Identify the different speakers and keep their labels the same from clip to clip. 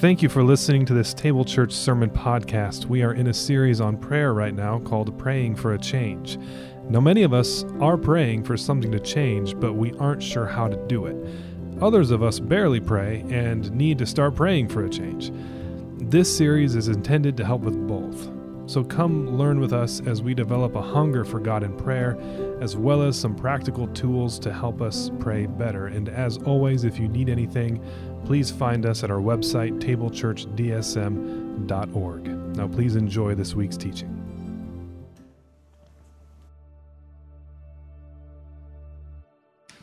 Speaker 1: Thank you for listening to this Table Church Sermon Podcast. We are in a series on prayer right now called Praying for a Change. Now, many of us are praying for something to change, but we aren't sure how to do it. Others of us barely pray and need to start praying for a change. This series is intended to help with both. So come learn with us as we develop a hunger for God in prayer, as well as some practical tools to help us pray better. And as always, if you need anything, please find us at our website, tablechurchdsm.org. Now, please enjoy this week's teaching.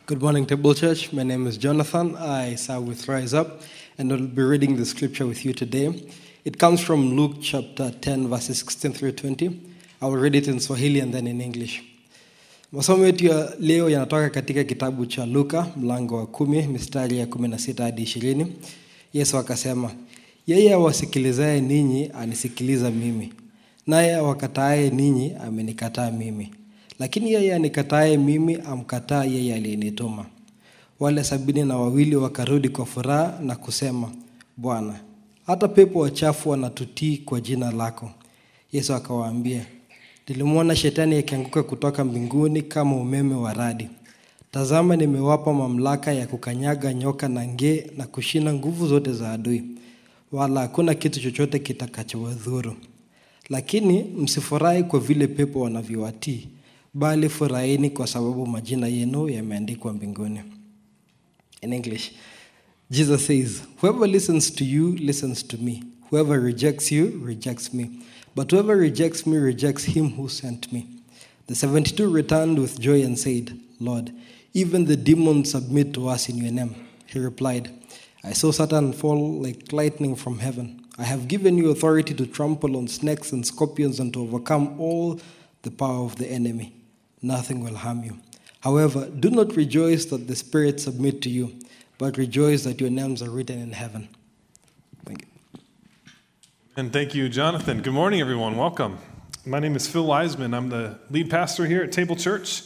Speaker 2: Good morning, Table Church. My name is Jonathan. I serve with Rise Up, and I'll be reading the scripture with you today. It comes from Luke chapter 10, verses 16 through 20. I will read it in Swahili and then in English. Masomo yetu ya leo yanatoka katika kitabu cha Luka mlango wa kumi mistari ya kumi na sita hadi ishirini. Yesu akasema, yeye awasikilizaye ninyi anisikiliza mimi, naye awakataaye ninyi amenikataa mimi, lakini yeye anikataaye mimi amkataa yeye aliyenituma. Wale sabini na wawili wakarudi kwa furaha na kusema, Bwana, hata pepo wachafu wanatutii kwa jina lako. Yesu akawaambia, nilimwona shetani akianguka kutoka mbinguni kama umeme wa radi. Tazama, nimewapa mamlaka ya kukanyaga nyoka na nge na kushinda nguvu zote za adui, wala hakuna kitu chochote kitakachowadhuru. Lakini msifurahi kwa vile pepo wanavyowatii, bali furahini kwa sababu majina yenu yameandikwa mbinguni. In English, Jesus says, Whoever listens to you listens to me. Whoever rejects you rejects me. But whoever rejects me rejects him who sent me. The 72 returned with joy and said, Lord, even the demons submit to us in your name. He replied, I saw Satan fall like lightning from heaven. I have given you authority to trample on snakes and scorpions and to overcome all the power of the enemy. Nothing will harm you. However, do not rejoice that the spirits submit to you, but rejoice that your names are written in heaven.
Speaker 1: And thank you, Jonathan. Good morning, everyone. Welcome. My name is Phil Wiseman. I'm the lead pastor here at Table Church.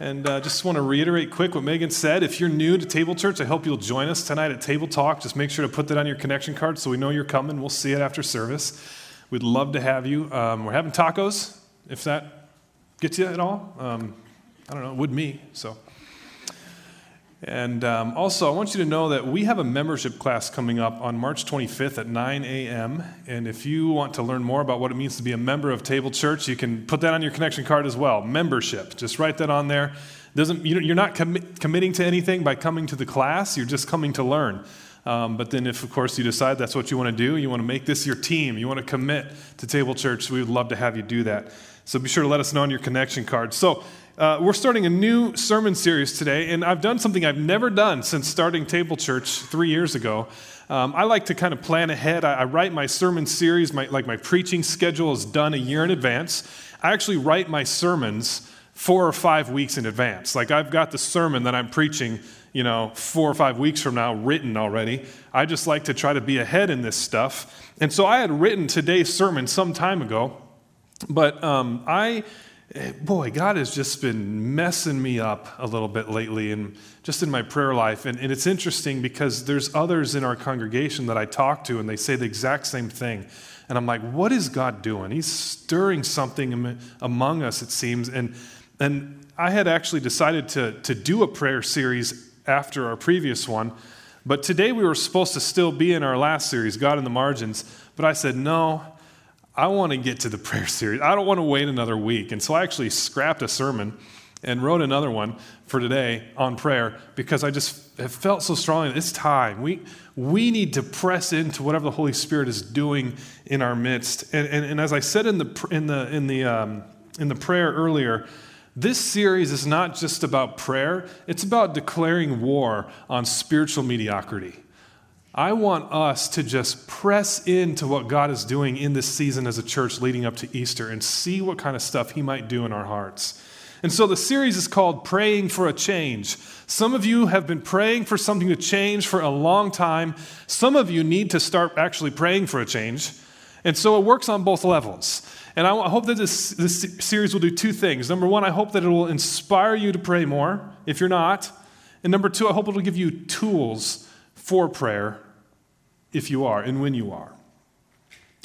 Speaker 1: And uh, just want to reiterate quick what Megan said. If you're new to Table Church, I hope you'll join us tonight at Table Talk. Just make sure to put that on your connection card so we know you're coming. We'll see it after service. We'd love to have you. Um, we're having tacos, if that gets you at all. Um, I don't know, it would me. So. And um, also, I want you to know that we have a membership class coming up on March 25th at 9 a.m. And if you want to learn more about what it means to be a member of Table Church, you can put that on your connection card as well. Membership. Just write that on there. Doesn't, you're not commi- committing to anything by coming to the class, you're just coming to learn. Um, but then, if of course you decide that's what you want to do, you want to make this your team, you want to commit to Table Church, we would love to have you do that. So be sure to let us know on your connection card. So, uh, we're starting a new sermon series today, and I've done something I've never done since starting Table Church three years ago. Um, I like to kind of plan ahead. I, I write my sermon series, my, like my preaching schedule is done a year in advance. I actually write my sermons four or five weeks in advance. Like I've got the sermon that I'm preaching, you know, four or five weeks from now written already. I just like to try to be ahead in this stuff. And so I had written today's sermon some time ago, but um, I Eh, boy, God has just been messing me up a little bit lately and just in my prayer life. And, and, it's interesting because there's others in our congregation that I talk to and they say the exact same thing. And I'm like, what is God doing? He's stirring something among us, it seems. And, and I had actually decided to, to do a prayer series after our previous one. But today we were supposed to still be in our last series, God in the Margins. But I said, no, I want to get to the prayer series. I don't want to wait another week. And so I actually scrapped a sermon and wrote another one for today on prayer because I just have felt so strongly it's time. We, we need to press into whatever the Holy Spirit is doing in our midst. And, and, and as I said in the, in, the, in, the, um, in the prayer earlier, this series is not just about prayer, it's about declaring war on spiritual mediocrity. I want us to just press into what God is doing in this season as a church leading up to Easter and see what kind of stuff He might do in our hearts. And so the series is called Praying for a Change. Some of you have been praying for something to change for a long time. Some of you need to start actually praying for a change. And so it works on both levels. And I hope that this, this series will do two things. Number one, I hope that it will inspire you to pray more if you're not. And number two, I hope it will give you tools for prayer if you are and when you are.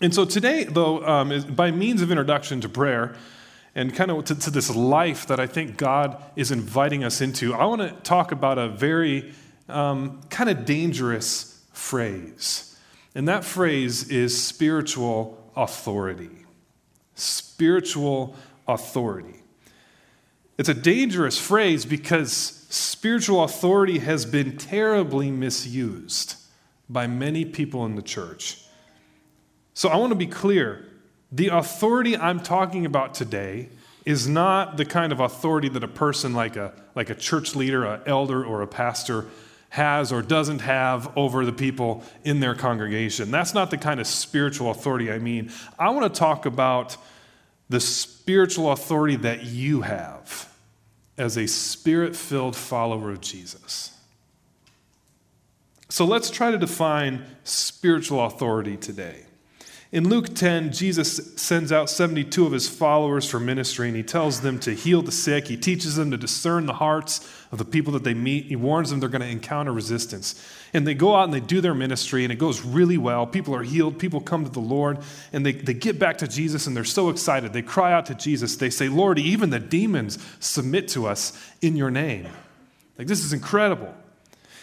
Speaker 1: And so today, though, um, by means of introduction to prayer and kind of to, to this life that I think God is inviting us into, I want to talk about a very um, kind of dangerous phrase. And that phrase is spiritual authority. Spiritual authority. It's a dangerous phrase because spiritual authority has been terribly misused by many people in the church. So I want to be clear the authority I'm talking about today is not the kind of authority that a person like a, like a church leader, an elder, or a pastor has or doesn't have over the people in their congregation. That's not the kind of spiritual authority I mean. I want to talk about the spiritual authority that you have as a spirit filled follower of Jesus. So let's try to define spiritual authority today. In Luke 10, Jesus sends out 72 of his followers for ministry, and he tells them to heal the sick. He teaches them to discern the hearts of the people that they meet. He warns them they're going to encounter resistance. And they go out and they do their ministry, and it goes really well. People are healed, people come to the Lord, and they, they get back to Jesus, and they're so excited. They cry out to Jesus. They say, Lord, even the demons submit to us in your name. Like, this is incredible.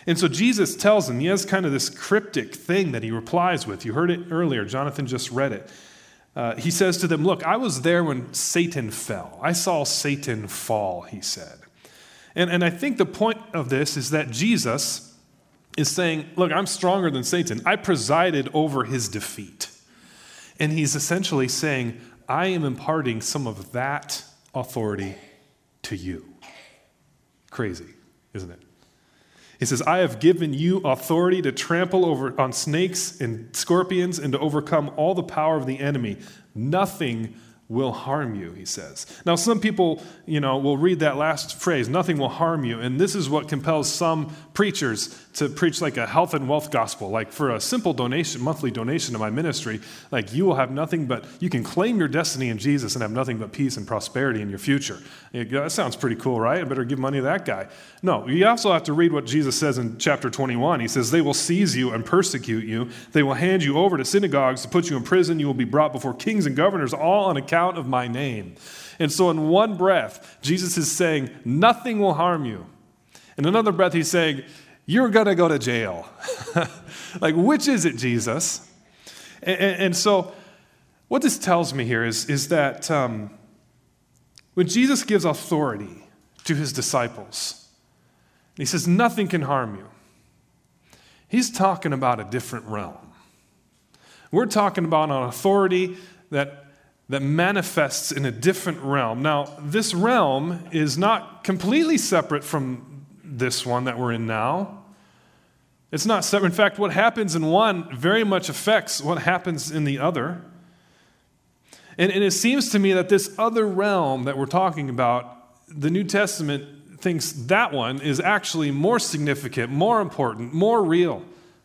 Speaker 1: And so Jesus tells him, he has kind of this cryptic thing that he replies with. You heard it earlier, Jonathan just read it. Uh, he says to them, Look, I was there when Satan fell. I saw Satan fall, he said. And, and I think the point of this is that Jesus is saying, Look, I'm stronger than Satan. I presided over his defeat. And he's essentially saying, I am imparting some of that authority to you. Crazy, isn't it? He says, I have given you authority to trample over on snakes and scorpions and to overcome all the power of the enemy. Nothing will harm you, he says. Now, some people, you know, will read that last phrase, nothing will harm you, and this is what compels some preachers to preach like a health and wealth gospel. Like for a simple donation, monthly donation to my ministry, like you will have nothing but, you can claim your destiny in Jesus and have nothing but peace and prosperity in your future. That sounds pretty cool, right? I better give money to that guy. No, you also have to read what Jesus says in chapter 21. He says, They will seize you and persecute you, they will hand you over to synagogues to put you in prison, you will be brought before kings and governors, all on account of my name. And so, in one breath, Jesus is saying, Nothing will harm you. In another breath, he's saying, You're going to go to jail. like, which is it, Jesus? And, and, and, so, what this tells me here is, is that um, when Jesus gives authority to his disciples, he says, Nothing can harm you, he's talking about a different realm. We're talking about an authority that that manifests in a different realm. Now, this realm is not completely separate from this one that we're in now. It's not separate. In fact, what happens in one very much affects what happens in the other. And, and it seems to me that this other realm that we're talking about, the New Testament thinks that one is actually more significant, more important, more real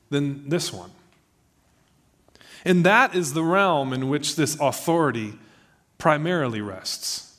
Speaker 1: than this one. And that is the realm in which this authority primarily rests.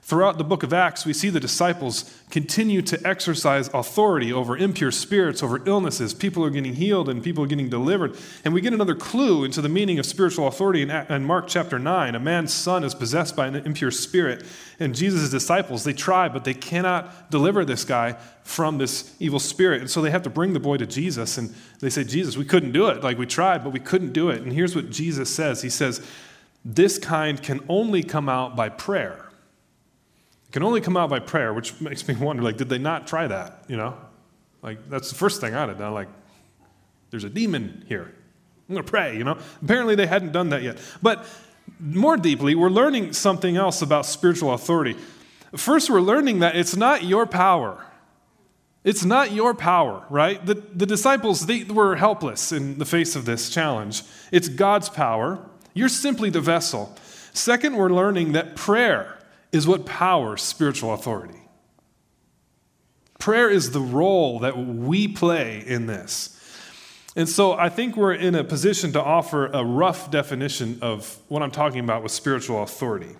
Speaker 1: Throughout the book of Acts, we see the disciples continue to exercise authority over impure spirits, over illnesses. People are getting healed and people are getting delivered. And we get another clue into the meaning of spiritual authority in, Mark chapter 9. A man's son is possessed by an impure spirit, and Jesus' disciples, they try, but they cannot deliver this guy from this evil spirit. And so they have to bring the boy to Jesus, and they say, Jesus, we couldn't do it. Like we tried, but we couldn't do it. And here's what Jesus says He says, this kind can only come out by prayer. It can only come out by prayer, which makes me wonder, like, did they not try that? You know? Like, that's the first thing I'd have done. Like, there's a demon here. I'm going to pray, you know? Apparently they hadn't done that yet. But more deeply, we're learning something else about spiritual authority. First, we're learning that it's not your power. It's not your power, right? The, the disciples, they were helpless in the face of this challenge. It's God's power. You're simply the vessel. Second, we're learning that prayer is what powers spiritual authority. Prayer is the role that we play in this. And so I think we're in a position to offer a rough definition of what I'm talking about with spiritual authority.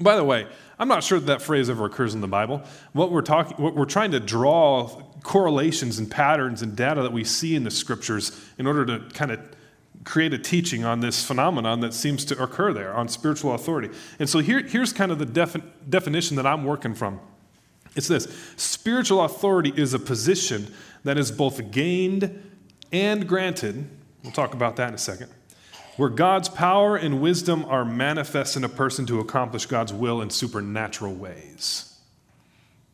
Speaker 1: By the way, I'm not sure that, that phrase ever occurs in the Bible. What we're talking, what we're trying to draw correlations and patterns and data that we see in the scriptures in order to kind of create a teaching on this phenomenon that seems to occur there on spiritual authority. And so here, here's kind of the defi- definition that I'm working from. It's this spiritual authority is a position that is both gained and granted. We'll talk about that in a second. Where God's power and wisdom are manifest in a person to accomplish God's will in supernatural ways.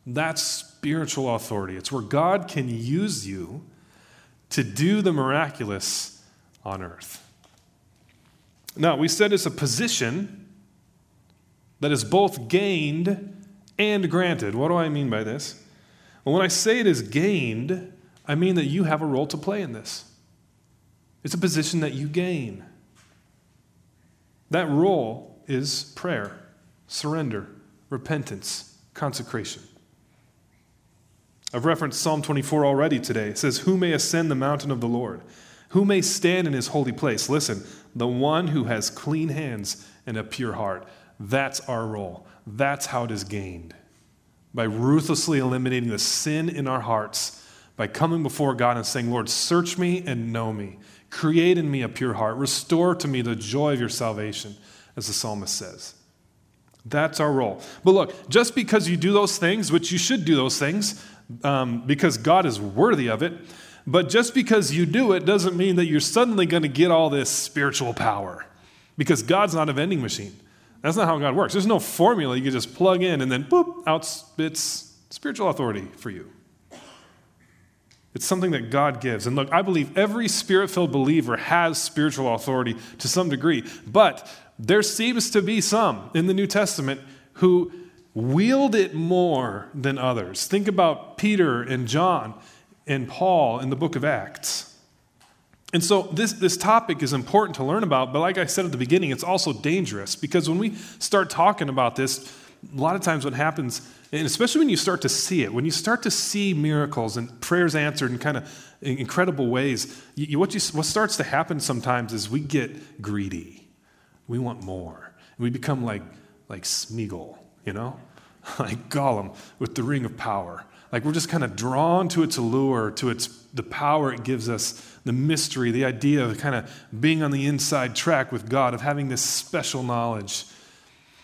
Speaker 1: That's spiritual authority. It's where God can use you to do the miraculous on earth. Now, we said it's a position that is both gained and granted. What do I mean by this? Well, when I say it is gained, I mean that you have a role to play in this. It's a position that you gain. That role is prayer, surrender, repentance, consecration. I've referenced Psalm 24 already today. It says, Who may ascend the mountain of the Lord? Who may stand in his holy place? Listen, the one who has clean hands and a pure heart. That's our role. That's how it is gained. By ruthlessly eliminating the sin in our hearts, by coming before God and saying, Lord, search me and know me. Create in me a pure heart. Restore to me the joy of your salvation, as the psalmist says. That's our role. But look, just because you do those things, which you should do those things, um, because God is worthy of it, but just because you do it doesn't mean that you're suddenly going to get all this spiritual power, because God's not a vending machine. That's not how God works. There's no formula you can just plug in and then boop, out spits spiritual authority for you. It's something that God gives. And look, I believe every spirit filled believer has spiritual authority to some degree, but there seems to be some in the New Testament who wield it more than others. Think about Peter and John and Paul in the book of Acts. And so this, this topic is important to learn about, but like I said at the beginning, it's also dangerous because when we start talking about this, a lot of times what happens, and especially when you start to see it, when you start to see miracles and prayers answered in kind of incredible ways, you, what, you, what starts to happen sometimes is we get greedy. We want more. And We become like, like Smeagol, you know? like Gollum with the ring of power. Like we're just kind of drawn to its allure, to its the power it gives us, the mystery, the idea of kind of being on the inside track with God, of having this special knowledge.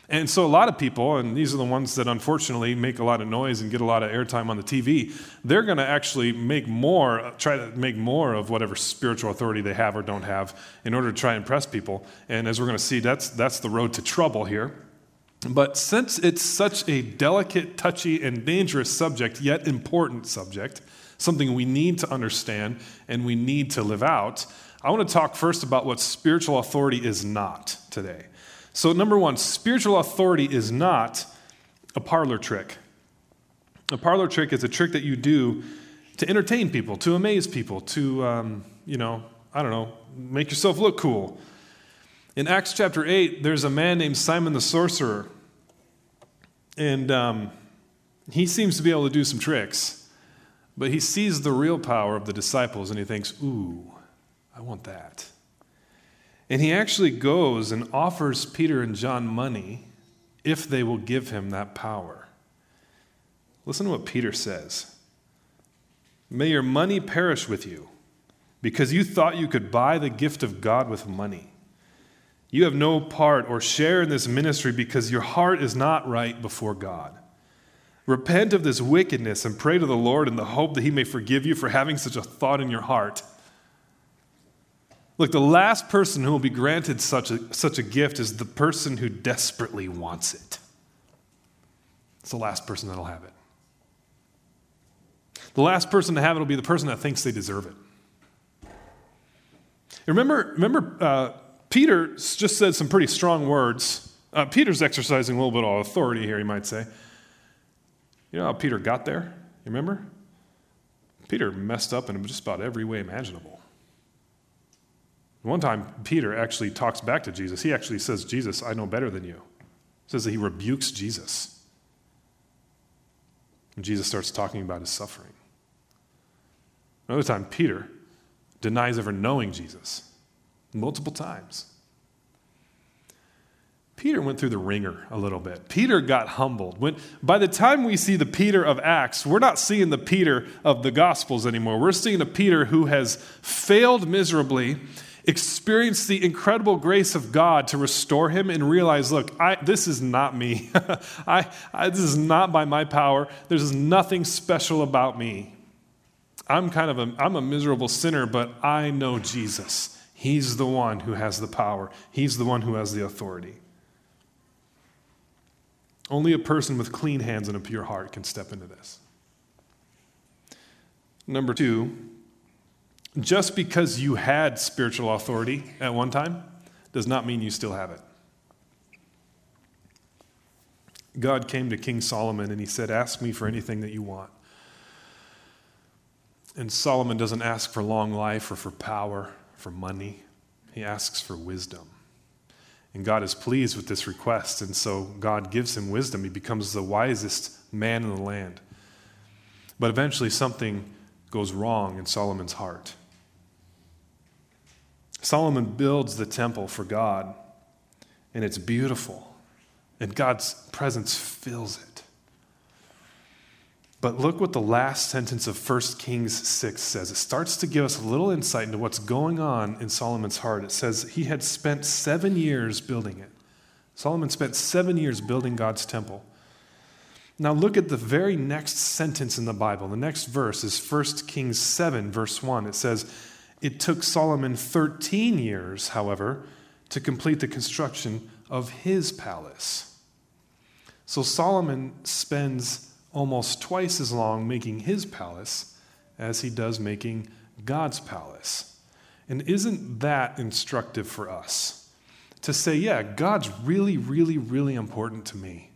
Speaker 1: And so, a lot of people, and these are the ones that unfortunately make a lot of noise and get a lot of airtime on the TV, they're going to actually make more, try to make more of whatever spiritual authority they have or don't have in order to try and impress people. And as we're going to see, that's, that's the road to trouble here. But since it's such a delicate, touchy, and dangerous subject, yet important subject, something we need to understand and we need to live out, I want to talk first about what spiritual authority is not today. So, number one, spiritual authority is not a parlor trick. A parlor trick is a trick that you do to entertain people, to amaze people, to, um, you know, I don't know, make yourself look cool. In Acts chapter 8, there's a man named Simon the sorcerer and um, he seems to be able to do some tricks, but he sees the real power of the disciples and he thinks, ooh, I want that. And he actually goes and offers Peter and John money if they will give him that power. Listen to what Peter says May your money perish with you, because you thought you could buy the gift of God with money. You have no part or share in this ministry because your heart is not right before God. Repent of this wickedness and pray to the Lord in the hope that He may forgive you for having such a thought in your heart. Look, the last person who will be granted such a, such a gift is the person who desperately wants it. It's the last person that'll have it. The last person to have it will be the person that thinks they deserve it. Remember, remember uh, Peter just said some pretty strong words. Uh, Peter's exercising a little bit of authority here, you might say. You know how Peter got there? You remember? Peter messed up in just about every way imaginable. One time, Peter actually talks back to Jesus. He actually says, Jesus, I know better than you. Says that he rebukes Jesus. And Jesus starts talking about his suffering. Another time, Peter denies ever knowing Jesus multiple times. Peter went through the wringer a little bit. Peter got humbled. When, by the time we see the Peter of Acts, we're not seeing the Peter of the Gospels anymore. We're seeing a Peter who has failed miserably, experienced the incredible grace of God to restore him, and realize, look, I, this is not me. I, I, this is not by my power. There's nothing special about me. I'm kind of a, I'm a miserable sinner, but I know Jesus. He's the one who has the power. He's the one who has the authority. Only a person with clean hands and a pure heart can step into this. Number two, just because you had spiritual authority at one time does not mean you still have it. God came to King Solomon and he said, Ask me for anything that you want. And Solomon doesn't ask for long life or for power, for money. He asks for wisdom. And God is pleased with this request. And so God gives him wisdom. He becomes the wisest man in the land. But eventually, something goes wrong in Solomon's heart. Solomon builds the temple for God, and it's beautiful. And God's presence fills it. But look what the last sentence of 1 Kings 6 says. It starts to give us a little insight into what's going on in Solomon's heart. It says he had spent seven years building it. Solomon spent seven years building God's temple. Now look at the very next sentence in the Bible. The next verse is 1 Kings 7, verse 1. It says, It took Solomon 13 years, however, to complete the construction of his palace. So Solomon spends almost twice as long making his palace as he does making God's palace. And isn't that instructive for us? To say, yeah, God's really, really, really important to me,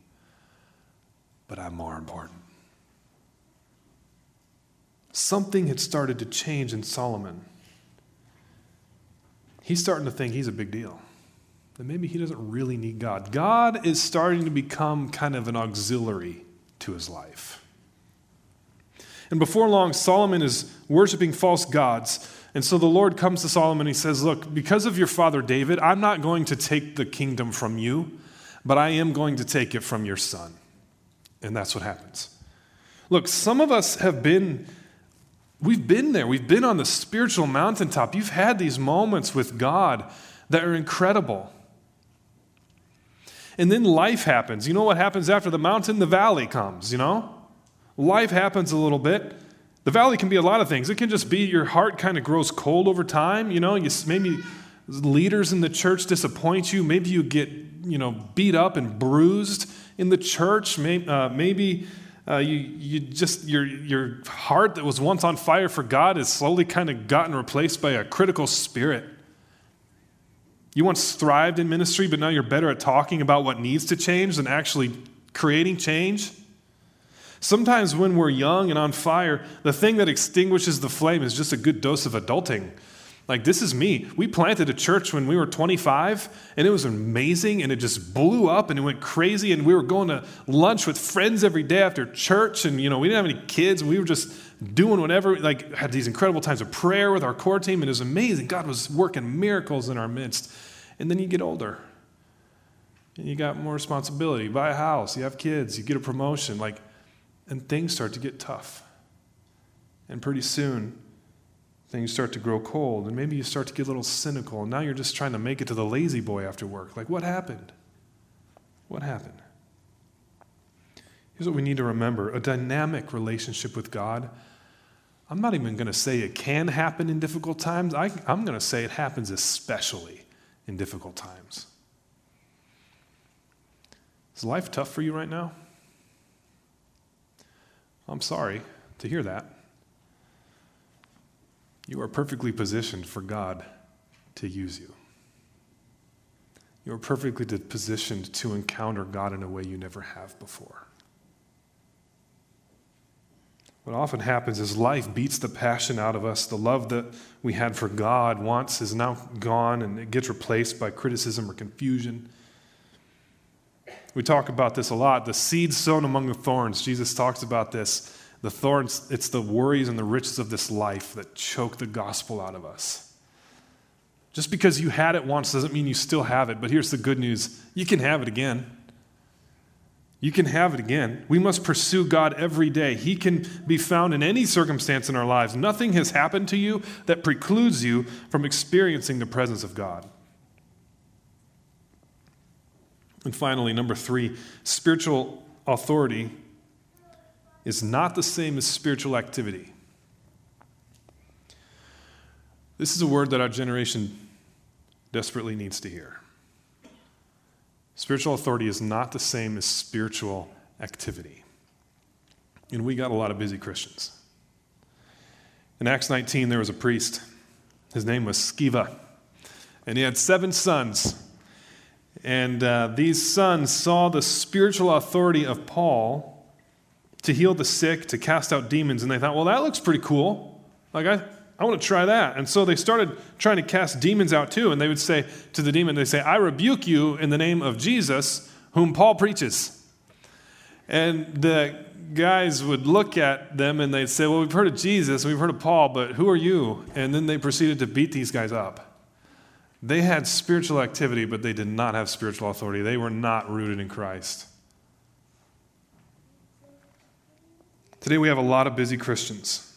Speaker 1: but I'm more important. Something had started to change in Solomon. He's starting to think he's a big deal. That maybe he doesn't really need God. God is starting to become kind of an auxiliary to his life. And before long, Solomon is worshiping false gods. And so the Lord comes to Solomon and he says, Look, because of your father David, I'm not going to take the kingdom from you, but I am going to take it from your son. And that's what happens. Look, some of us have been, we've been there. We've been on the spiritual mountaintop. You've had these moments with God that are incredible. And then life happens. You know what happens after the mountain? The valley comes, you know? Life happens a little bit. The valley can be a lot of things. It can just be your heart kind of grows cold over time, you know? You, maybe leaders in the church disappoint you. Maybe you get, you know, beat up and bruised in the church. Maybe, uh, maybe uh, you, you just, your, your heart that was once on fire for God has slowly kind of gotten replaced by a critical spirit. You once thrived in ministry, but now you're better at talking about what needs to change than actually creating change. Sometimes when we're young and on fire, the thing that extinguishes the flame is just a good dose of adulting. Like, this is me. We planted a church when we were 25, and it was amazing, and it just blew up, and it went crazy, and we were going to lunch with friends every day after church, and, you know, we didn't have any kids, and we were just doing whatever, like, had these incredible times of prayer with our core team, and it was amazing. God was working miracles in our midst. And then you get older. And you got more responsibility. You buy a house, you have kids, you get a promotion, like, and things start to get tough. And pretty soon, things start to grow cold, and maybe you start to get a little cynical, and now you're just trying to make it to the La-Z-Boy after work. Like, what happened? What happened? Here's what we need to remember a dynamic relationship with God. I'm not even going to say it can happen in difficult times. I, am going to say it happens especially in difficult times. Is life tough for you right now? I'm sorry to hear that. You are perfectly positioned for God to use you. You are perfectly positioned to encounter God in a way you never have before. What often happens is life beats the passion out of us. The love that we had for God once is now gone and it gets replaced by criticism or confusion. We talk about this a lot. The seed sown among the thorns, Jesus talks about this. The thorns, it's the worries and the riches of this life that choke the gospel out of us Just because you had it once doesn't mean you still have it. But here's the good news you can have it again. You can have it again. We must pursue God every day. He can be found in any circumstance in our lives. Nothing has happened to you that precludes you from experiencing the presence of God. And finally, number three, spiritual authority is not the same as spiritual activity. This is a word that our generation desperately needs to hear. Spiritual authority is not the same as spiritual activity. And we got a lot of busy Christians. In Acts 19, there was a priest. His name was Sceva. And he had seven sons. And uh, these sons saw the spiritual authority of Paul to heal the sick, to cast out demons. And they thought, well, that looks pretty cool. Like, I, I want to try that. And so they started trying to cast demons out too. And they would say to the demon, they say, I rebuke you in the name of Jesus, whom Paul preaches. And the guys would look at them and they'd say, Well, we've heard of Jesus, we've heard of Paul, but who are you? And then they proceeded to beat these guys up. They had spiritual activity, but they did not have spiritual authority. They were not rooted in Christ. Today we have a lot of busy Christians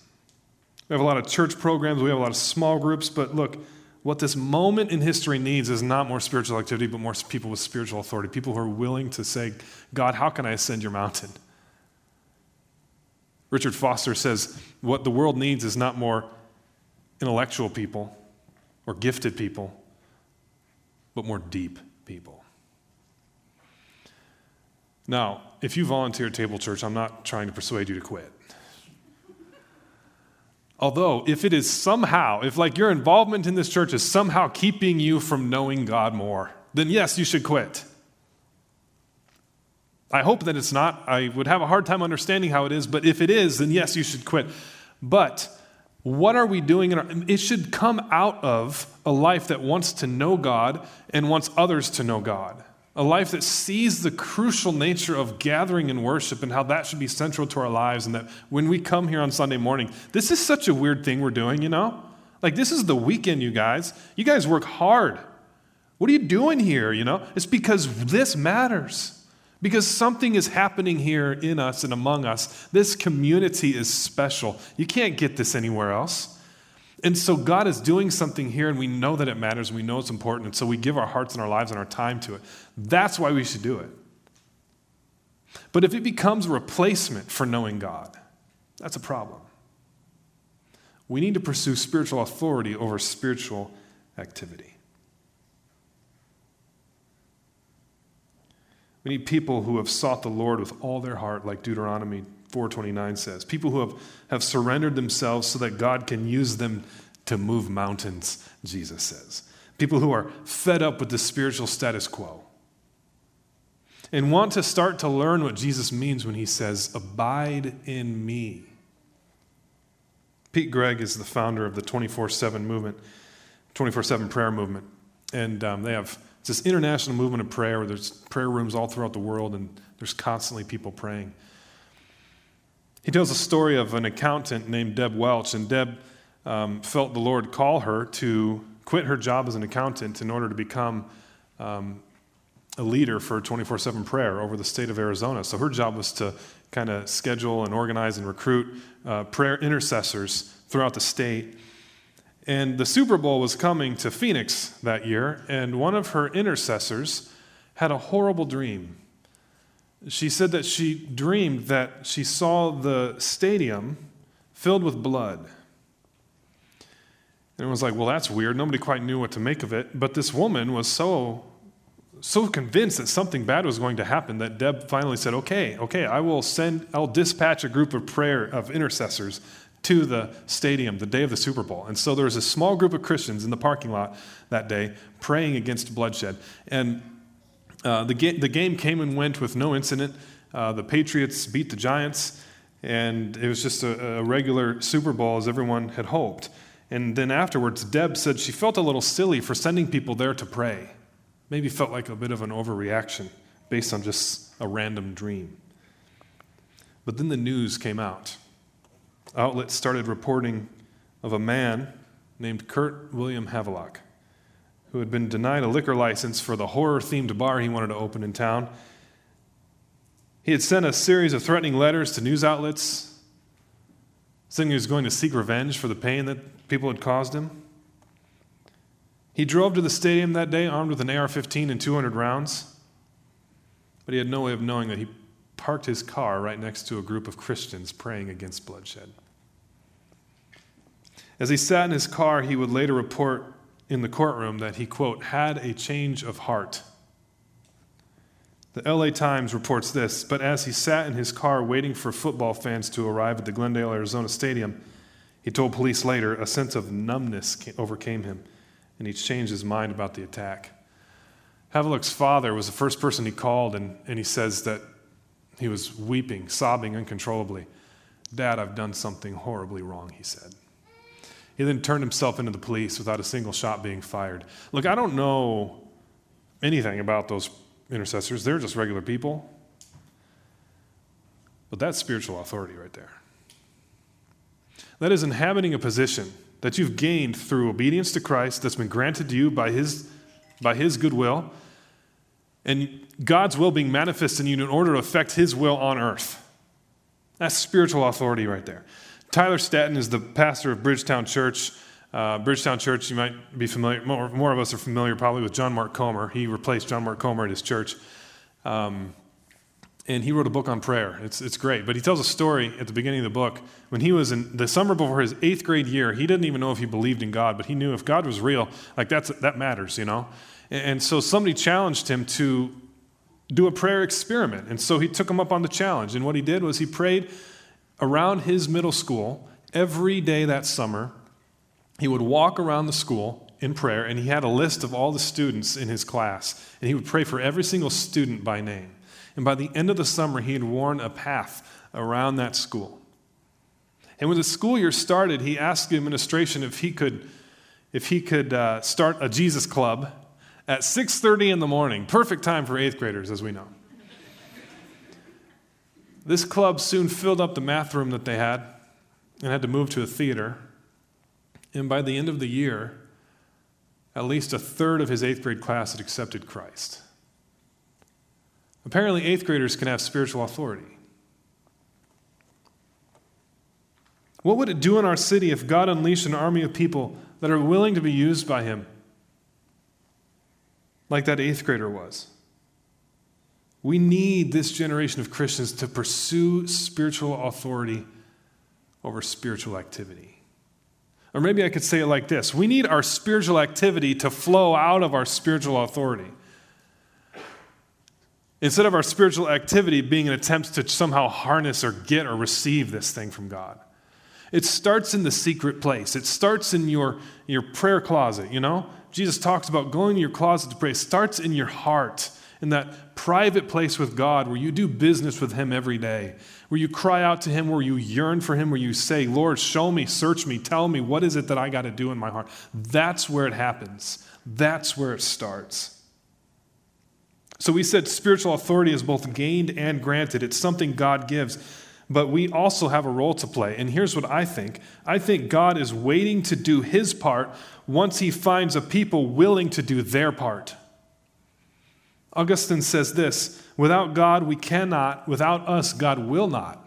Speaker 1: we have a lot of church programs, we have a lot of small groups, but look, what this moment in history needs is not more spiritual activity, but more people with spiritual authority, people who are willing to say, God, how can I ascend your mountain? Richard Foster says, what the world needs is not more intellectual people or gifted people, but more deep people. Now, if you volunteer at Table Church, I'm not trying to persuade you to quit. Although, if it is somehow, if like your involvement in this church is somehow keeping you from knowing God more, then yes, you should quit. I hope that it's not. I would have a hard time understanding how it is, but if it is, then yes, you should quit. But what are we doing? Our, it should come out of a life that wants to know God and wants others to know God a life that sees the crucial nature of gathering in worship and how that should be central to our lives, and that when we come here on Sunday morning, this is such a weird thing we're doing, you know? Like, this is the weekend, you guys. You guys work hard. What are you doing here, you know? It's because this matters. Because something is happening here in us and among us. This community is special. You can't get this anywhere else. And so God is doing something here, and we know that it matters, and we know it's important, and so we give our hearts and our lives and our time to it. That's why we should do it. But if it becomes a replacement for knowing God, that's a problem. We need to pursue spiritual authority over spiritual activity. We need people who have sought the Lord with all their heart, like Deuteronomy 429 says. People who have, have surrendered themselves so that God can use them to move mountains, Jesus says. People who are fed up with the spiritual status quo and want to start to learn what Jesus means when he says, Abide in me. Pete Greig is the founder of the 24 7 movement, 24 7 prayer movement. And um, they have this international movement of prayer where there's prayer rooms all throughout the world and there's constantly people praying. He tells a story of an accountant named Deb Welch, and Deb um, felt the Lord call her to quit her job as an accountant in order to become um, a leader for 24 7 prayer over the state of Arizona. So her job was to kind of schedule and organize and recruit uh, prayer intercessors throughout the state. And the Super Bowl was coming to Phoenix that year, and one of her intercessors had a horrible dream. She said that she dreamed that she saw the stadium filled with blood. And it was like, well, that's weird. Nobody quite knew what to make of it. But this woman was so, so convinced that something bad was going to happen that Deb finally said, okay, okay, I will send, I'll dispatch a group of prayer, of intercessors to the stadium the day of the Super Bowl. And so there was a small group of Christians in the parking lot that day praying against bloodshed. And uh, the, ga- the game came and went with no incident. Uh, the Patriots beat the Giants, and it was just a, a, regular Super Bowl as everyone had hoped. And then afterwards, Deb said she felt a little silly for sending people there to pray. Maybe felt like a bit of an overreaction based on just a random dream. But then the news came out. Outlets started reporting of a man named Kurt William Havelock who had been denied a liquor license for the horror themed bar he wanted to open in town. He had sent a series of threatening letters to news outlets, saying he was going to seek revenge for the pain that people had caused him. He drove to the stadium that day armed with an AR 15 and 200 rounds, but he had no way of knowing that he parked his car right next to a group of Christians praying against bloodshed. As he sat in his car, he would later report in the courtroom that he, quote, had a change of heart. The LA Times reports this, but as he sat in his car waiting for football fans to arrive at the Glendale, Arizona stadium, he told police later a sense of numbness overcame him, and he changed his mind about the attack. Havelock's father was the first person he called, and, and he says that he was weeping, sobbing uncontrollably. Dad, I've done something horribly wrong, he said. He then turned himself into the police without a single shot being fired. Look, I don't know anything about those intercessors, they're just regular people. But that's spiritual authority right there. That is inhabiting a position that you've gained through obedience to Christ that's been granted to you by His, by his goodwill, and God's will being manifested in you in order to affect His will on earth. That's spiritual authority right there. Tyler Staton is the pastor of Bridgetown Church. Uh, Bridgetown Church, you might be familiar, more, more, of us are familiar probably with John Mark Comer. He replaced John Mark Comer at his church. Um, and he wrote a book on prayer. It's, it's great. But he tells a story at the beginning of the book. When he was in the summer before his eighth grade year, he didn't even know if he believed in God, but he knew if God was real, like that's, that matters, you know? And, and so somebody challenged him to do a prayer experiment. And so he took him up on the challenge. And what he did was he prayed around his middle school every day that summer. He would walk around the school in prayer, and he had a list of all the students in his class, and he would pray for every single student by name. And by the end of the summer, he had worn a path around that school. And when the school year started, he asked the administration if he could, if he could uh, start a Jesus club at 6.30 in the morning. Perfect time for eighth graders, as we know. This club soon filled up the math room that they had and had to move to a theater. And by the end of the year, at least a third of his eighth grade class had accepted Christ. Apparently, eighth graders can have spiritual authority. What would it do in our city if God unleashed an army of people that are willing to be used by Him, like that eighth grader was? We need this generation of Christians to pursue spiritual authority over spiritual activity. Or maybe I could say it like this We need our spiritual activity to flow out of our spiritual authority. Instead of our spiritual activity being an attempt to somehow harness or get or receive this thing from God. It starts in the secret place. It starts in your, your prayer closet, you know? Jesus talks about going to your closet to pray. It starts in your heart in that private place with God where you do business with Him every day, where you cry out to Him, where you yearn for Him, where you say, Lord, show me, search me, tell me, what is it that I got to do in my heart? That's where it happens. That's where it starts. So we said spiritual authority is both gained and granted, it's something God gives. But we also have a role to play. And here's what I think I think God is waiting to do his part once he finds a people willing to do their part. Augustine says this without God, we cannot, without us, God will not.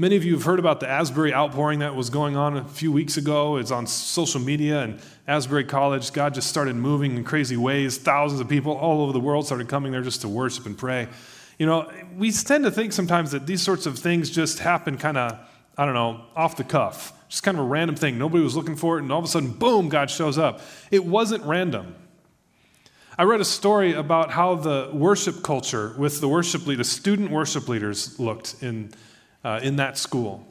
Speaker 1: Many of you have heard about the Asbury outpouring that was going on a few weeks ago. It's on social media and Asbury College. God just started moving in crazy ways. Thousands of people all over the world started coming there just to worship and pray. You know, we tend to think sometimes that these sorts of things just happen kind of, I don't know, off the cuff. Just kind of a random thing. Nobody was looking for it, and all of a sudden, boom, God shows up. It wasn't random. I read a story about how the worship culture with the worship leaders, student worship leaders, looked in, uh, in that school.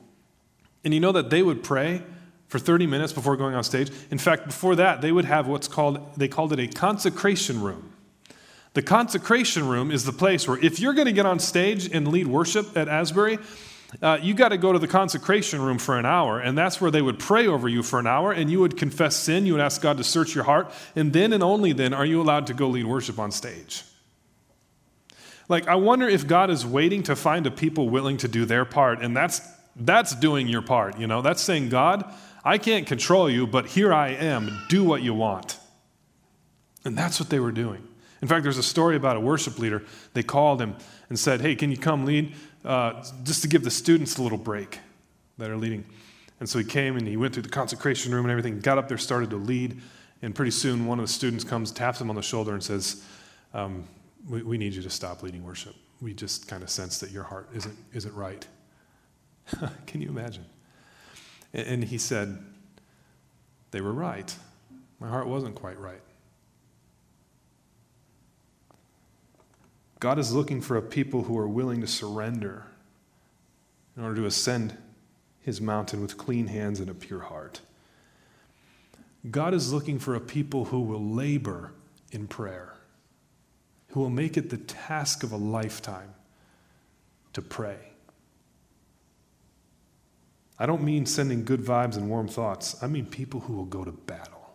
Speaker 1: And you know that they would pray for 30 minutes before going on stage. In fact, before that, they would have what's called, they called it a consecration room. The consecration room is the place where if you're going to get on stage and lead worship at Asbury, uh, you got to go to the consecration room for an hour, and that's where they would pray over you for an hour, and you would confess sin. You would ask God to search your heart, and then and only then are you allowed to go lead worship on stage. Like, I wonder if God is waiting to find a people willing to do their part, and that's that's doing your part. You know, that's saying, God, I can't control you, but here I am. Do what you want. And that's what they were doing. In fact, there's a story about a worship leader. They called him and said, Hey, can you come lead? Uh, just to give the students a little break that are leading. And so he came and he went through the consecration room and everything, got up there, started to lead. And pretty soon, one of the students comes, taps him on the shoulder, and says, um, we, we need you to stop leading worship. We just kind of sense that your heart isn't, isn't right. Can you imagine? And, and he said, They were right. My heart wasn't quite right. God is looking for a people who are willing to surrender in order to ascend his mountain with clean hands and a pure heart. God is looking for a people who will labor in prayer, who will make it the task of a lifetime to pray. I don't mean sending good vibes and warm thoughts. I mean people who will go to battle.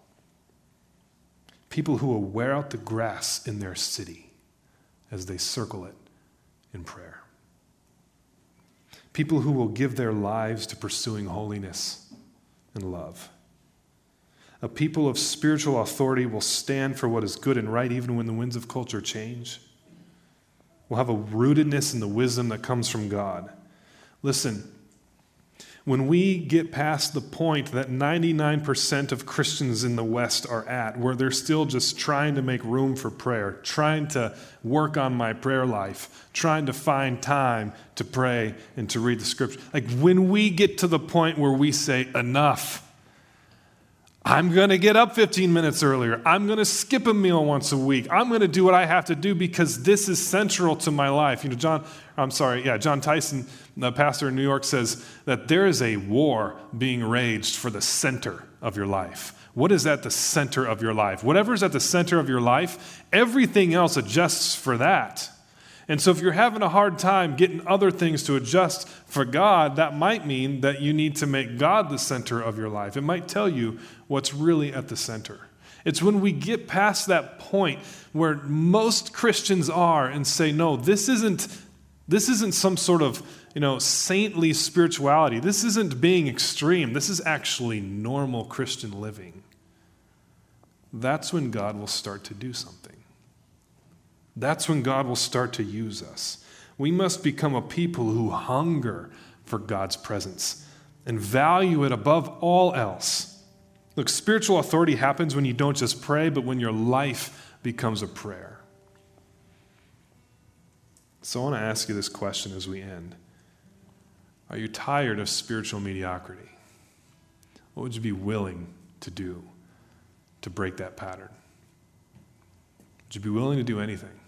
Speaker 1: People who will wear out the grass in their city as they circle it in prayer. People who will give their lives to pursuing holiness and love. A people of spiritual authority will stand for what is good and right even when the winds of culture change. Will have a rootedness in the wisdom that comes from God. Listen, when we get past the point that 99% of Christians in the West are at, where they're still just trying to make room for prayer, trying to work on my prayer life, trying to find time to pray and to read the scripture, like when we get to the point where we say, enough, I'm going to get up 15 minutes earlier. I'm going to skip a meal once a week. I'm going to do what I have to do because this is central to my life. You know, John, I'm sorry, yeah, John Tyson, the pastor in New York, says that there is a war being raged for the center of your life. What is at the center of your life? Whatever is at the center of your life, everything else adjusts for that. And so, if you're having a hard time getting other things to adjust for God, that might mean that you need to make God the center of your life. It might tell you what's really at the center. It's when we get past that point where most Christians are and say, no, this isn't, this isn't some sort of you know, saintly spirituality. This isn't being extreme. This is actually normal Christian living. That's when God will start to do something. That's when God will start to use us. We must become a people who hunger for God's presence and value it above all else. Look, spiritual authority happens when you don't just pray, but when your life becomes a prayer. So I want to ask you this question as we end Are you tired of spiritual mediocrity? What would you be willing to do to break that pattern? Would you be willing to do anything?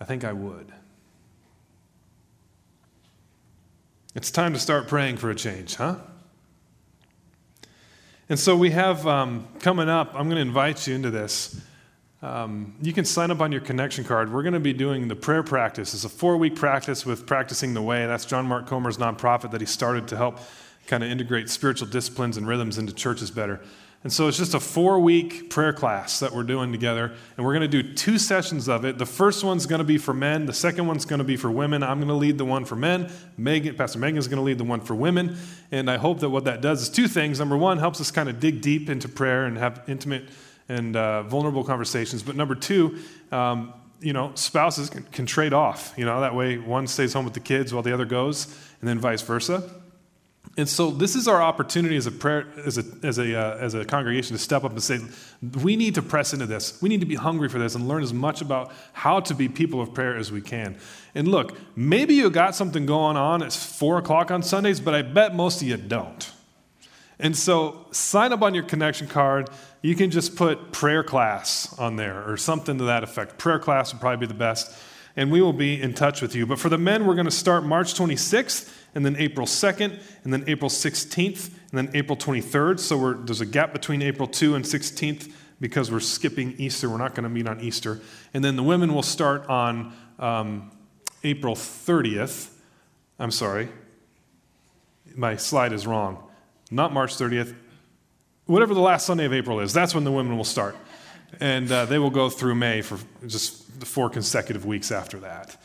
Speaker 1: I think I would. It's time to start praying for a change, huh? And so we have um, coming up, I'm going to invite you into this. Um, you can sign up on your connection card. We're going to be doing the prayer practice. It's a four week practice with Practicing the Way. That's John Mark Comer's nonprofit that he started to help kind of integrate spiritual disciplines and rhythms into churches better. And so it's just a four week prayer class that we're doing together. And we're going to do two sessions of it. The first one's going to be for men, the second one's going to be for women. I'm going to lead the one for men. Megan, Pastor Megan's going to lead the one for women. And I hope that what that does is two things. Number one, helps us kind of dig deep into prayer and have intimate and uh, vulnerable conversations. But number two, um, you know, spouses can, can trade off. You know, that way one stays home with the kids while the other goes, and then vice versa. And so this is our opportunity as a prayer, as a, as a, uh, as a congregation to step up and say, we need to press into this. We need to be hungry for this and learn as much about how to be people of prayer as we can. And look, maybe you got something going on at four o'clock on Sundays, but I bet most of you don't. And so sign up on your connection card. You can just put prayer class on there or something to that effect. Prayer class would probably be the best. And we will be in touch with you. But for the men, we're going to start March 26th and then April 2nd, and then April 16th, and then April 23rd. So there's a gap between April 2 and 16th because we're skipping Easter. We're not going to meet on Easter. And then the women will start on um, April 30th. I'm sorry, my slide is wrong. Not March 30th. Whatever the last Sunday of April is, that's when the women will start. And uh, they will go through May for just four consecutive weeks after that.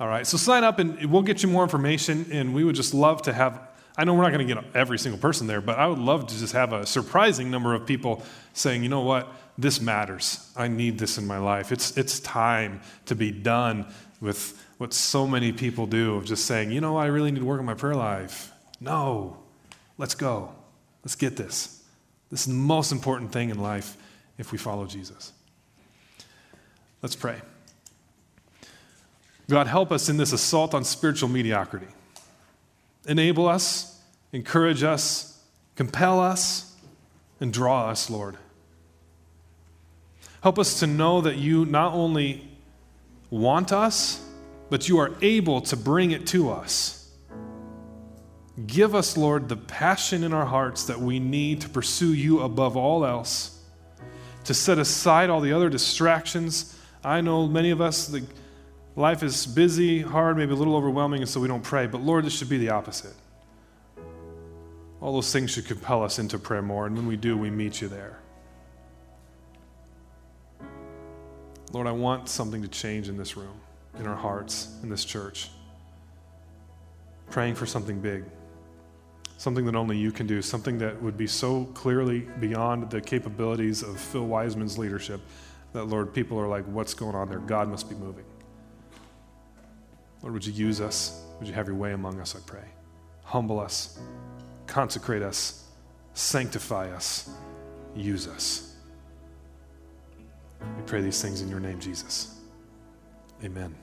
Speaker 1: All right, so sign up and we'll get you more information, and we would just love to have I know we're not going to get every single person there, but I would love to just have a surprising number of people saying, you know what, this matters. I need this in my life. It's, it's time to be done with what so many people do of just saying, you know, I really need to work on my prayer life. No, let's go. Let's get this. This is the most important thing in life if we follow Jesus. Let's pray. God, help us in this assault on spiritual mediocrity. Enable us, encourage us, compel us, and draw us, Lord. Help us to know that you not only want us, but you are able to bring it to us. Give us, Lord, the passion in our hearts that we need to pursue you above all else, to set aside all the other distractions. I know many of us, the, life is busy, hard, maybe a little overwhelming, and so we don't pray. But Lord, this should be the opposite. All those things should compel us into prayer more, and when we do, we meet you there. Lord, I want something to change in this room, in our hearts, in this church. Praying for something big something that only you can do, something that would be so clearly beyond the capabilities of Phil Wiseman's leadership that, Lord, people are like, what's going on there? God must be moving. Lord, would you use us? Would you have your way among us, I pray? Humble us, consecrate us, sanctify us, use us. We pray these things in your name, Jesus. Amen.